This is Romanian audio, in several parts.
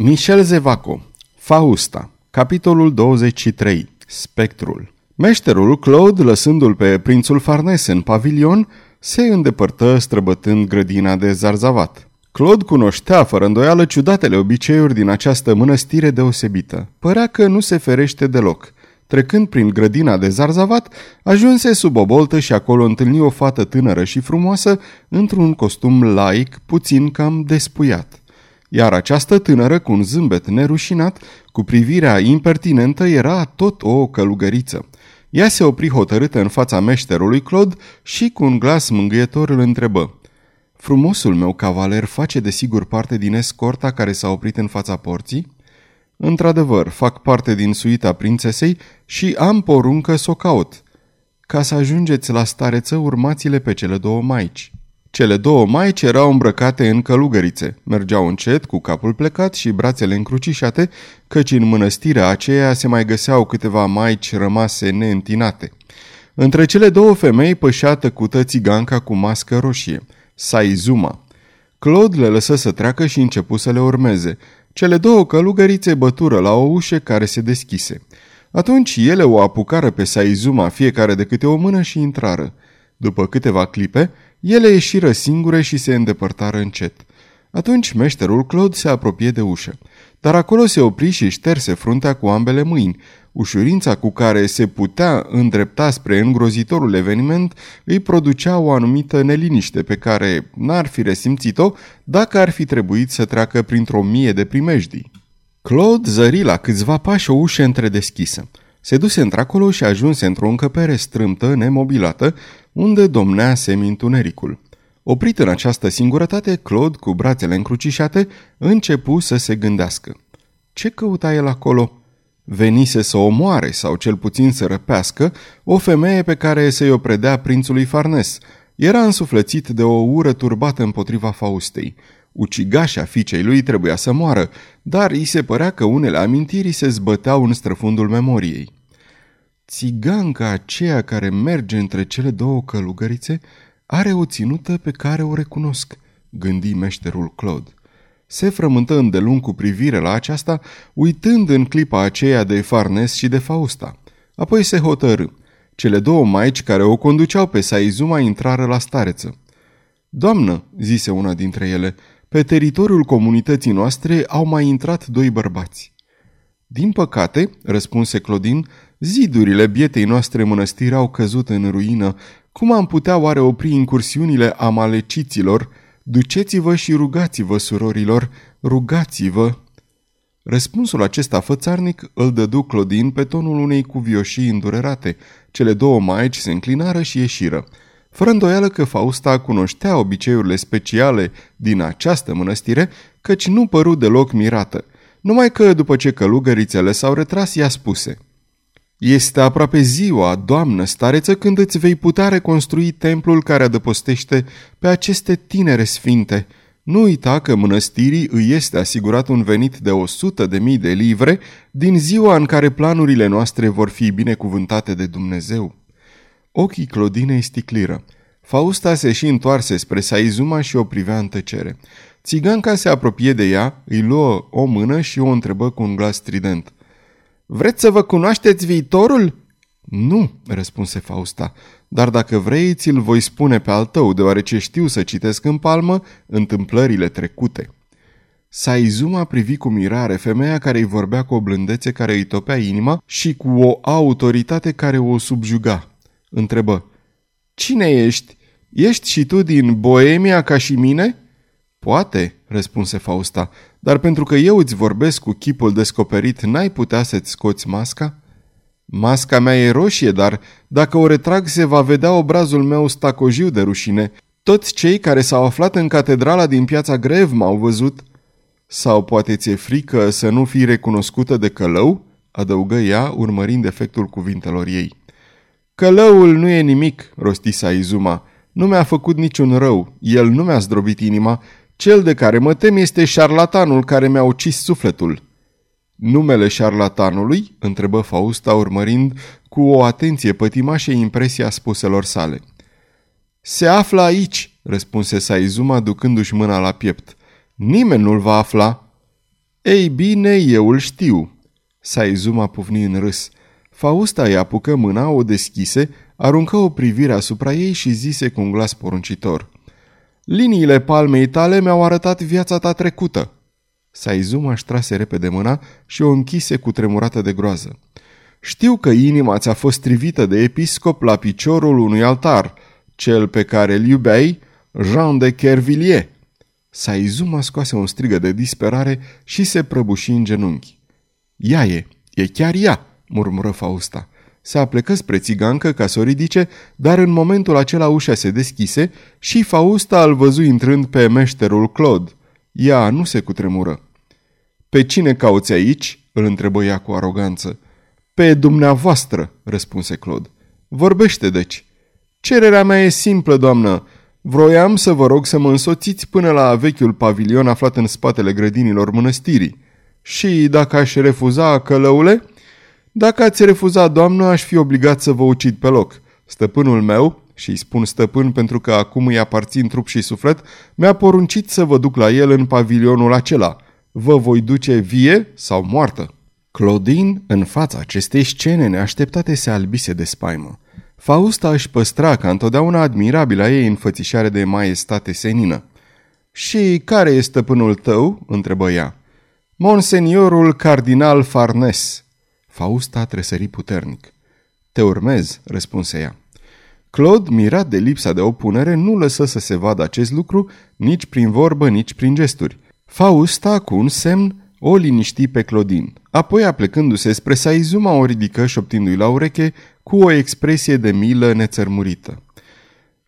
Michel Zevaco Fausta Capitolul 23 Spectrul Meșterul Claude, lăsându-l pe prințul Farnes în pavilion, se îndepărtă străbătând grădina de zarzavat. Claude cunoștea fără îndoială ciudatele obiceiuri din această mănăstire deosebită. Părea că nu se ferește deloc. Trecând prin grădina de zarzavat, ajunse sub o boltă și acolo întâlni o fată tânără și frumoasă într-un costum laic, puțin cam despuiat. Iar această tânără, cu un zâmbet nerușinat, cu privirea impertinentă, era tot o călugăriță. Ea se opri hotărâtă în fața meșterului Claude și cu un glas mângâietor îl întrebă. Frumosul meu cavaler face desigur parte din escorta care s-a oprit în fața porții? Într-adevăr, fac parte din suita prințesei și am poruncă să o caut. Ca să ajungeți la stareță, urmați-le pe cele două maici. Cele două maici erau îmbrăcate în călugărițe. Mergeau încet, cu capul plecat și brațele încrucișate, căci în mănăstirea aceea se mai găseau câteva maici rămase neîntinate. Între cele două femei pășea tăcută țiganca cu mască roșie, Saizuma. Claude le lăsă să treacă și începu să le urmeze. Cele două călugărițe bătură la o ușă care se deschise. Atunci ele o apucară pe Saizuma fiecare de câte o mână și intrară. După câteva clipe, ele ieșiră singure și se îndepărtară încet. Atunci meșterul Claude se apropie de ușă, dar acolo se opri și șterse fruntea cu ambele mâini. Ușurința cu care se putea îndrepta spre îngrozitorul eveniment îi producea o anumită neliniște pe care n-ar fi resimțit-o dacă ar fi trebuit să treacă printr-o mie de primejdii. Claude zări la câțiva pași o ușă întredeschisă. Se duse într-acolo și ajunse într-o încăpere strâmtă, nemobilată, unde domnea semi-întunericul. Oprit în această singurătate, Claude, cu brațele încrucișate, începu să se gândească. Ce căuta el acolo? Venise să omoare sau cel puțin să răpească o femeie pe care să-i o predea prințului Farnes. Era însuflățit de o ură turbată împotriva Faustei. Ucigașa fiicei lui trebuia să moară, dar îi se părea că unele amintiri se zbăteau în străfundul memoriei. Țiganca aceea care merge între cele două călugărițe are o ținută pe care o recunosc, gândi meșterul Claude. Se frământă îndelung cu privire la aceasta, uitând în clipa aceea de Farnes și de Fausta. Apoi se hotărâ. Cele două maici care o conduceau pe Saizuma intrară la stareță. Doamnă, zise una dintre ele, pe teritoriul comunității noastre au mai intrat doi bărbați. Din păcate, răspunse Clodin, zidurile bietei noastre mănăstiri au căzut în ruină. Cum am putea oare opri incursiunile amaleciților? Duceți-vă și rugați-vă, surorilor, rugați-vă. Răspunsul acesta fățarnic îl dădu Clodin pe tonul unei cuvioșii îndurerate. Cele două maici se înclinară și ieșiră. Fără îndoială că Fausta cunoștea obiceiurile speciale din această mănăstire, căci nu păru deloc mirată – numai că, după ce călugărițele s-au retras, ea spuse Este aproape ziua, doamnă stareță, când îți vei putea reconstrui templul care adăpostește pe aceste tinere sfinte. Nu uita că mănăstirii îi este asigurat un venit de o sută de mii de livre din ziua în care planurile noastre vor fi binecuvântate de Dumnezeu. Ochii Clodinei sticliră. Fausta se și întoarse spre Saizuma și o privea în tăcere. Țiganca se apropie de ea, îi luă o mână și o întrebă cu un glas strident. Vreți să vă cunoașteți viitorul?" Nu," răspunse Fausta, dar dacă vrei, ți-l voi spune pe al tău, deoarece știu să citesc în palmă întâmplările trecute." Saizuma privi cu mirare femeia care îi vorbea cu o blândețe care îi topea inima și cu o autoritate care o subjuga. Întrebă, Cine ești? Ești și tu din Boemia ca și mine?" Poate, răspunse Fausta, dar pentru că eu îți vorbesc cu chipul descoperit, n-ai putea să-ți scoți masca? Masca mea e roșie, dar dacă o retrag se va vedea obrazul meu stacojiu de rușine. Toți cei care s-au aflat în catedrala din piața Grev m-au văzut. Sau poate ți-e frică să nu fii recunoscută de călău? adăugă ea, urmărind efectul cuvintelor ei. Călăul nu e nimic, rosti Saizuma. Nu mi-a făcut niciun rău, el nu mi-a zdrobit inima, cel de care mă tem este șarlatanul care mi-a ucis sufletul. Numele șarlatanului? întrebă Fausta urmărind cu o atenție pătimașă impresia spuselor sale. Se află aici, răspunse Saizuma ducându-și mâna la piept. Nimeni nu-l va afla. Ei bine, eu îl știu. Saizuma pufni în râs. Fausta îi apucă mâna, o deschise, aruncă o privire asupra ei și zise cu un glas poruncitor. Liniile palmei tale mi-au arătat viața ta trecută. Saizuma își trase repede mâna și o închise cu tremurată de groază. Știu că inima ți-a fost trivită de episcop la piciorul unui altar, cel pe care îl iubeai, Jean de Kervilliers. Saizuma scoase un strigă de disperare și se prăbuși în genunchi. Ea e, e chiar ea, murmură Fausta. Se aplecă spre țigancă ca să o ridice, dar în momentul acela ușa se deschise și Fausta îl văzu intrând pe meșterul Claude. Ea nu se cutremură. Pe cine cauți aici?" îl întrebă ea cu aroganță. Pe dumneavoastră," răspunse Claude. Vorbește deci." Cererea mea e simplă, doamnă. Vroiam să vă rog să mă însoțiți până la vechiul pavilion aflat în spatele grădinilor mănăstirii. Și dacă aș refuza, călăule? Dacă ați refuza, doamnă, aș fi obligat să vă ucid pe loc. Stăpânul meu, și îi spun stăpân pentru că acum îi aparțin trup și suflet, mi-a poruncit să vă duc la el în pavilionul acela. Vă voi duce vie sau moartă. Claudine, în fața acestei scene neașteptate, se albise de spaimă. Fausta își păstra ca întotdeauna admirabila ei înfățișare de maestate senină. Și care este stăpânul tău?" întrebă ea. Monseniorul cardinal Farnes." Fausta tresări puternic. Te urmez," răspunse ea. Claude, mirat de lipsa de opunere, nu lăsă să se vadă acest lucru nici prin vorbă, nici prin gesturi. Fausta, cu un semn, o liniști pe Clodin. Apoi, aplecându-se spre Saizuma, o ridică șoptindu-i la ureche cu o expresie de milă nețărmurită.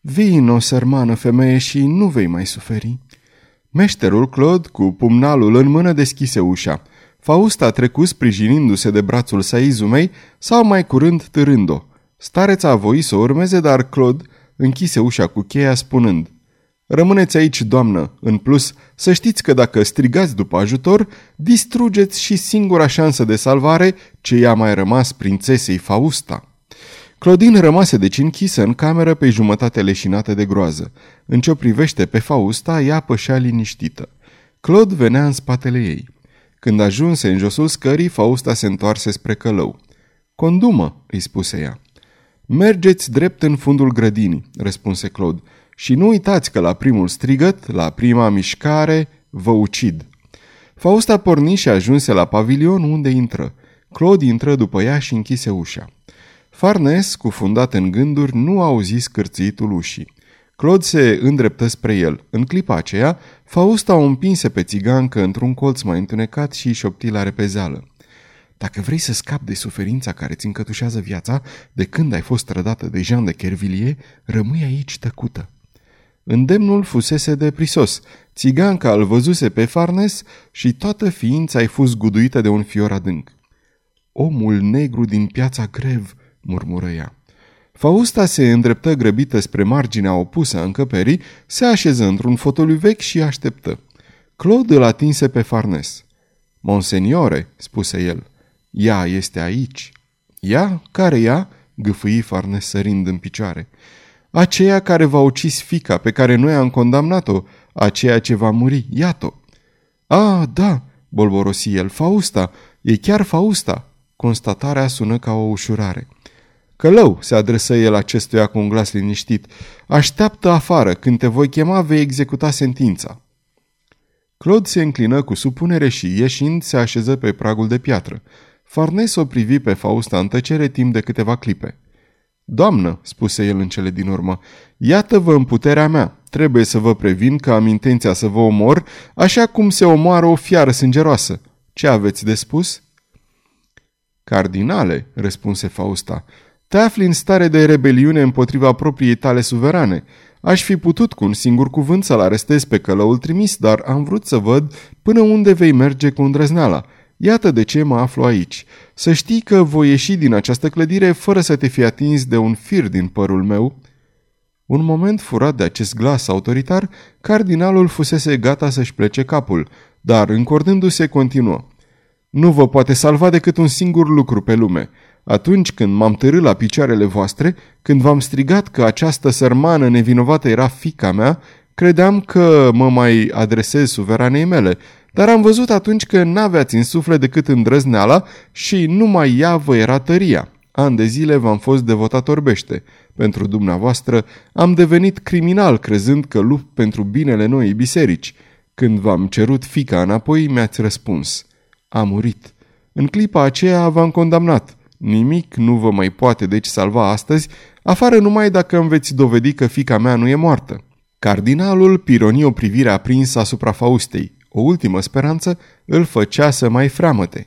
Vino, sărmană femeie, și nu vei mai suferi. Meșterul Claude, cu pumnalul în mână, deschise ușa. Fausta trecu sprijinindu-se de brațul Saizumei sau mai curând târând-o. Stareța a voit să o urmeze, dar Claude închise ușa cu cheia spunând Rămâneți aici, doamnă. În plus, să știți că dacă strigați după ajutor, distrugeți și singura șansă de salvare ce i-a mai rămas prințesei Fausta. Claudine rămase deci închisă în cameră pe jumătate leșinată de groază. În ce o privește pe Fausta, ea pășea liniștită. Claude venea în spatele ei. Când ajunse în josul scării, Fausta se întoarse spre călău. Condumă, îi spuse ea. Mergeți drept în fundul grădinii, răspunse Claude. Și nu uitați că la primul strigăt, la prima mișcare, vă ucid. Fausta porni și ajunse la pavilion unde intră. Claude intră după ea și închise ușa. Farnes, cufundat în gânduri, nu auzi scârțitul ușii. Claude se îndreptă spre el. În clipa aceea, Fausta o împinse pe țigancă într-un colț mai întunecat și șopti la repezeală. Dacă vrei să scapi de suferința care ți încătușează viața de când ai fost trădată de Jean de Kervilliers, rămâi aici tăcută. Îndemnul fusese de prisos. Țiganca îl văzuse pe Farnes și toată ființa ai fost guduită de un fior adânc. Omul negru din piața grev, murmură ea. Fausta se îndreptă grăbită spre marginea opusă a încăperii, se așeză într-un fotoliu vechi și așteptă. Claude îl atinse pe Farnes. Monseniore, spuse el, ea este aici. Ea? Care ea? gâfâi Farnes sărind în picioare. Aceea care v-a ucis fica, pe care noi am condamnat-o, aceea ce va muri, iată. A, da, bolborosi el, Fausta, e chiar Fausta. Constatarea sună ca o ușurare. Călău, se adresă el acestuia cu un glas liniștit, așteaptă afară, când te voi chema vei executa sentința. Claude se înclină cu supunere și, ieșind, se așeză pe pragul de piatră. Farnes o privi pe Fausta în tăcere timp de câteva clipe. Doamnă, spuse el în cele din urmă, iată-vă în puterea mea. Trebuie să vă previn că am intenția să vă omor, așa cum se omoară o fiară sângeroasă. Ce aveți de spus?" Cardinale, răspunse Fausta, te afli în stare de rebeliune împotriva propriei tale suverane. Aș fi putut cu un singur cuvânt să-l arestez pe călăul trimis, dar am vrut să văd până unde vei merge cu îndrăzneala. Iată de ce mă aflu aici. Să știi că voi ieși din această clădire fără să te fi atins de un fir din părul meu." Un moment furat de acest glas autoritar, cardinalul fusese gata să-și plece capul, dar, încordându-se, continuă. Nu vă poate salva decât un singur lucru pe lume. Atunci când m-am târât la picioarele voastre, când v-am strigat că această sărmană nevinovată era fica mea, credeam că mă mai adresez suveranei mele, dar am văzut atunci că n-aveați în suflet decât îndrăzneala și numai ea vă era tăria. An de zile v-am fost devotat orbește. Pentru dumneavoastră am devenit criminal crezând că lupt pentru binele noii biserici. Când v-am cerut fica înapoi, mi-ați răspuns. A murit. În clipa aceea v-am condamnat. Nimic nu vă mai poate deci salva astăzi, afară numai dacă îmi veți dovedi că fica mea nu e moartă. Cardinalul pironi o privire aprinsă asupra Faustei. O ultimă speranță îl făcea să mai freamăte.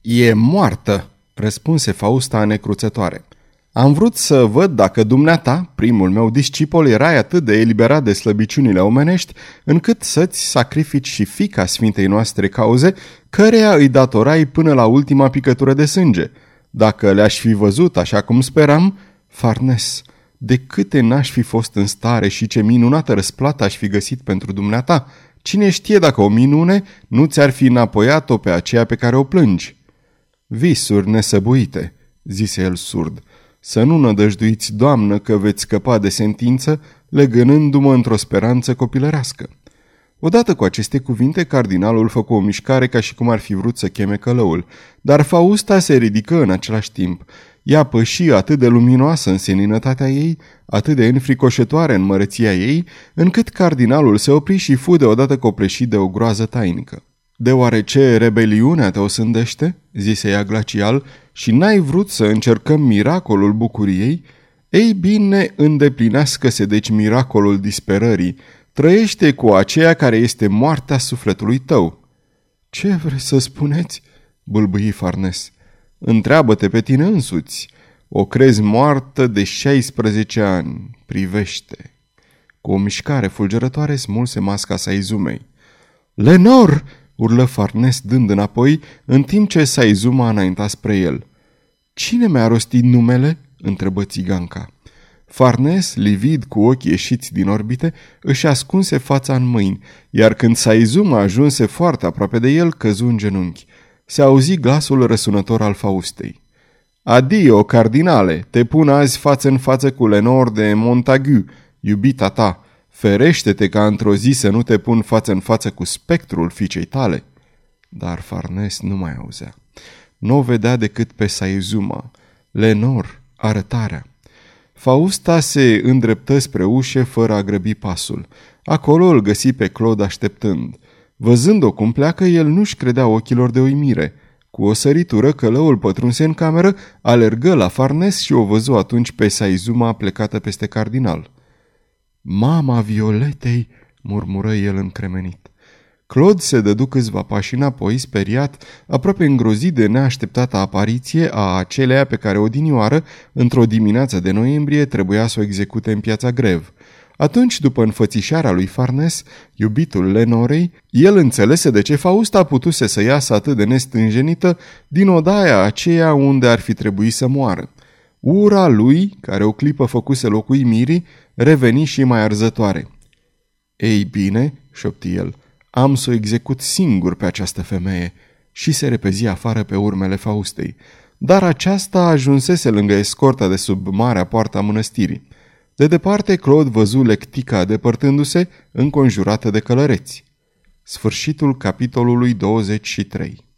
E moartă, răspunse Fausta necruțătoare. Am vrut să văd dacă dumneata, primul meu discipol, erai atât de eliberat de slăbiciunile omenești, încât să-ți sacrifici și fica Sfintei noastre cauze, căreia îi datorai până la ultima picătură de sânge. Dacă le-aș fi văzut așa cum speram, Farnes, de câte n-aș fi fost în stare și ce minunată răsplată aș fi găsit pentru dumneata, cine știe dacă o minune nu ți-ar fi înapoiat-o pe aceea pe care o plângi. Visuri nesăbuite, zise el surd, să nu nădăjduiți, doamnă, că veți scăpa de sentință, legănându-mă într-o speranță copilărească. Odată cu aceste cuvinte, cardinalul făcu o mișcare ca și cum ar fi vrut să cheme călăul, dar Fausta se ridică în același timp. Ea păși atât de luminoasă în seninătatea ei, atât de înfricoșătoare în măreția ei, încât cardinalul se opri și fu deodată copleșit de o groază tainică. Deoarece rebeliunea te osândește, zise ea glacial, și n-ai vrut să încercăm miracolul bucuriei, ei bine, îndeplinească-se deci miracolul disperării, trăiește cu aceea care este moartea sufletului tău. Ce vreți să spuneți? bâlbâi Farnes. Întreabă-te pe tine însuți. O crezi moartă de 16 ani. Privește. Cu o mișcare fulgerătoare smulse masca sa izumei. Lenor! urlă Farnes dând înapoi, în timp ce Saizuma înainta spre el. Cine mi-a rostit numele?" întrebă țiganca. Farnes, livid cu ochii ieșiți din orbite, își ascunse fața în mâini, iar când Saizuma ajunse foarte aproape de el, căzu în genunchi. Se auzi glasul răsunător al Faustei. Adio, cardinale, te pun azi față în față cu Lenor de Montagu, iubita ta. Ferește-te ca într-o zi să nu te pun față în față cu spectrul fiicei tale. Dar Farnes nu mai auzea. Nu o vedea decât pe Saizuma. Lenor, arătarea. Fausta se îndreptă spre ușe fără a grăbi pasul. Acolo îl găsi pe Claude așteptând. Văzând-o cum pleacă, el nu-și credea ochilor de uimire. Cu o săritură, călăul pătrunse în cameră, alergă la Farnes și o văzu atunci pe Saizuma plecată peste cardinal. Mama Violetei!" murmură el încremenit. Claude se dădu câțiva pași înapoi, speriat, aproape îngrozit de neașteptata apariție a aceleia pe care odinioară, într-o dimineață de noiembrie, trebuia să o execute în piața grev. Atunci, după înfățișarea lui Farnes, iubitul Lenorei, el înțelese de ce Fausta putuse să iasă atât de nestânjenită din odaia aceea unde ar fi trebuit să moară. Ura lui, care o clipă făcuse locui mirii, reveni și mai arzătoare. Ei bine, șopti el, am să o execut singur pe această femeie și se repezi afară pe urmele Faustei. Dar aceasta ajunsese lângă escorta de sub marea poarta mănăstirii. De departe, Claude văzu lectica depărtându-se, înconjurată de călăreți. Sfârșitul capitolului 23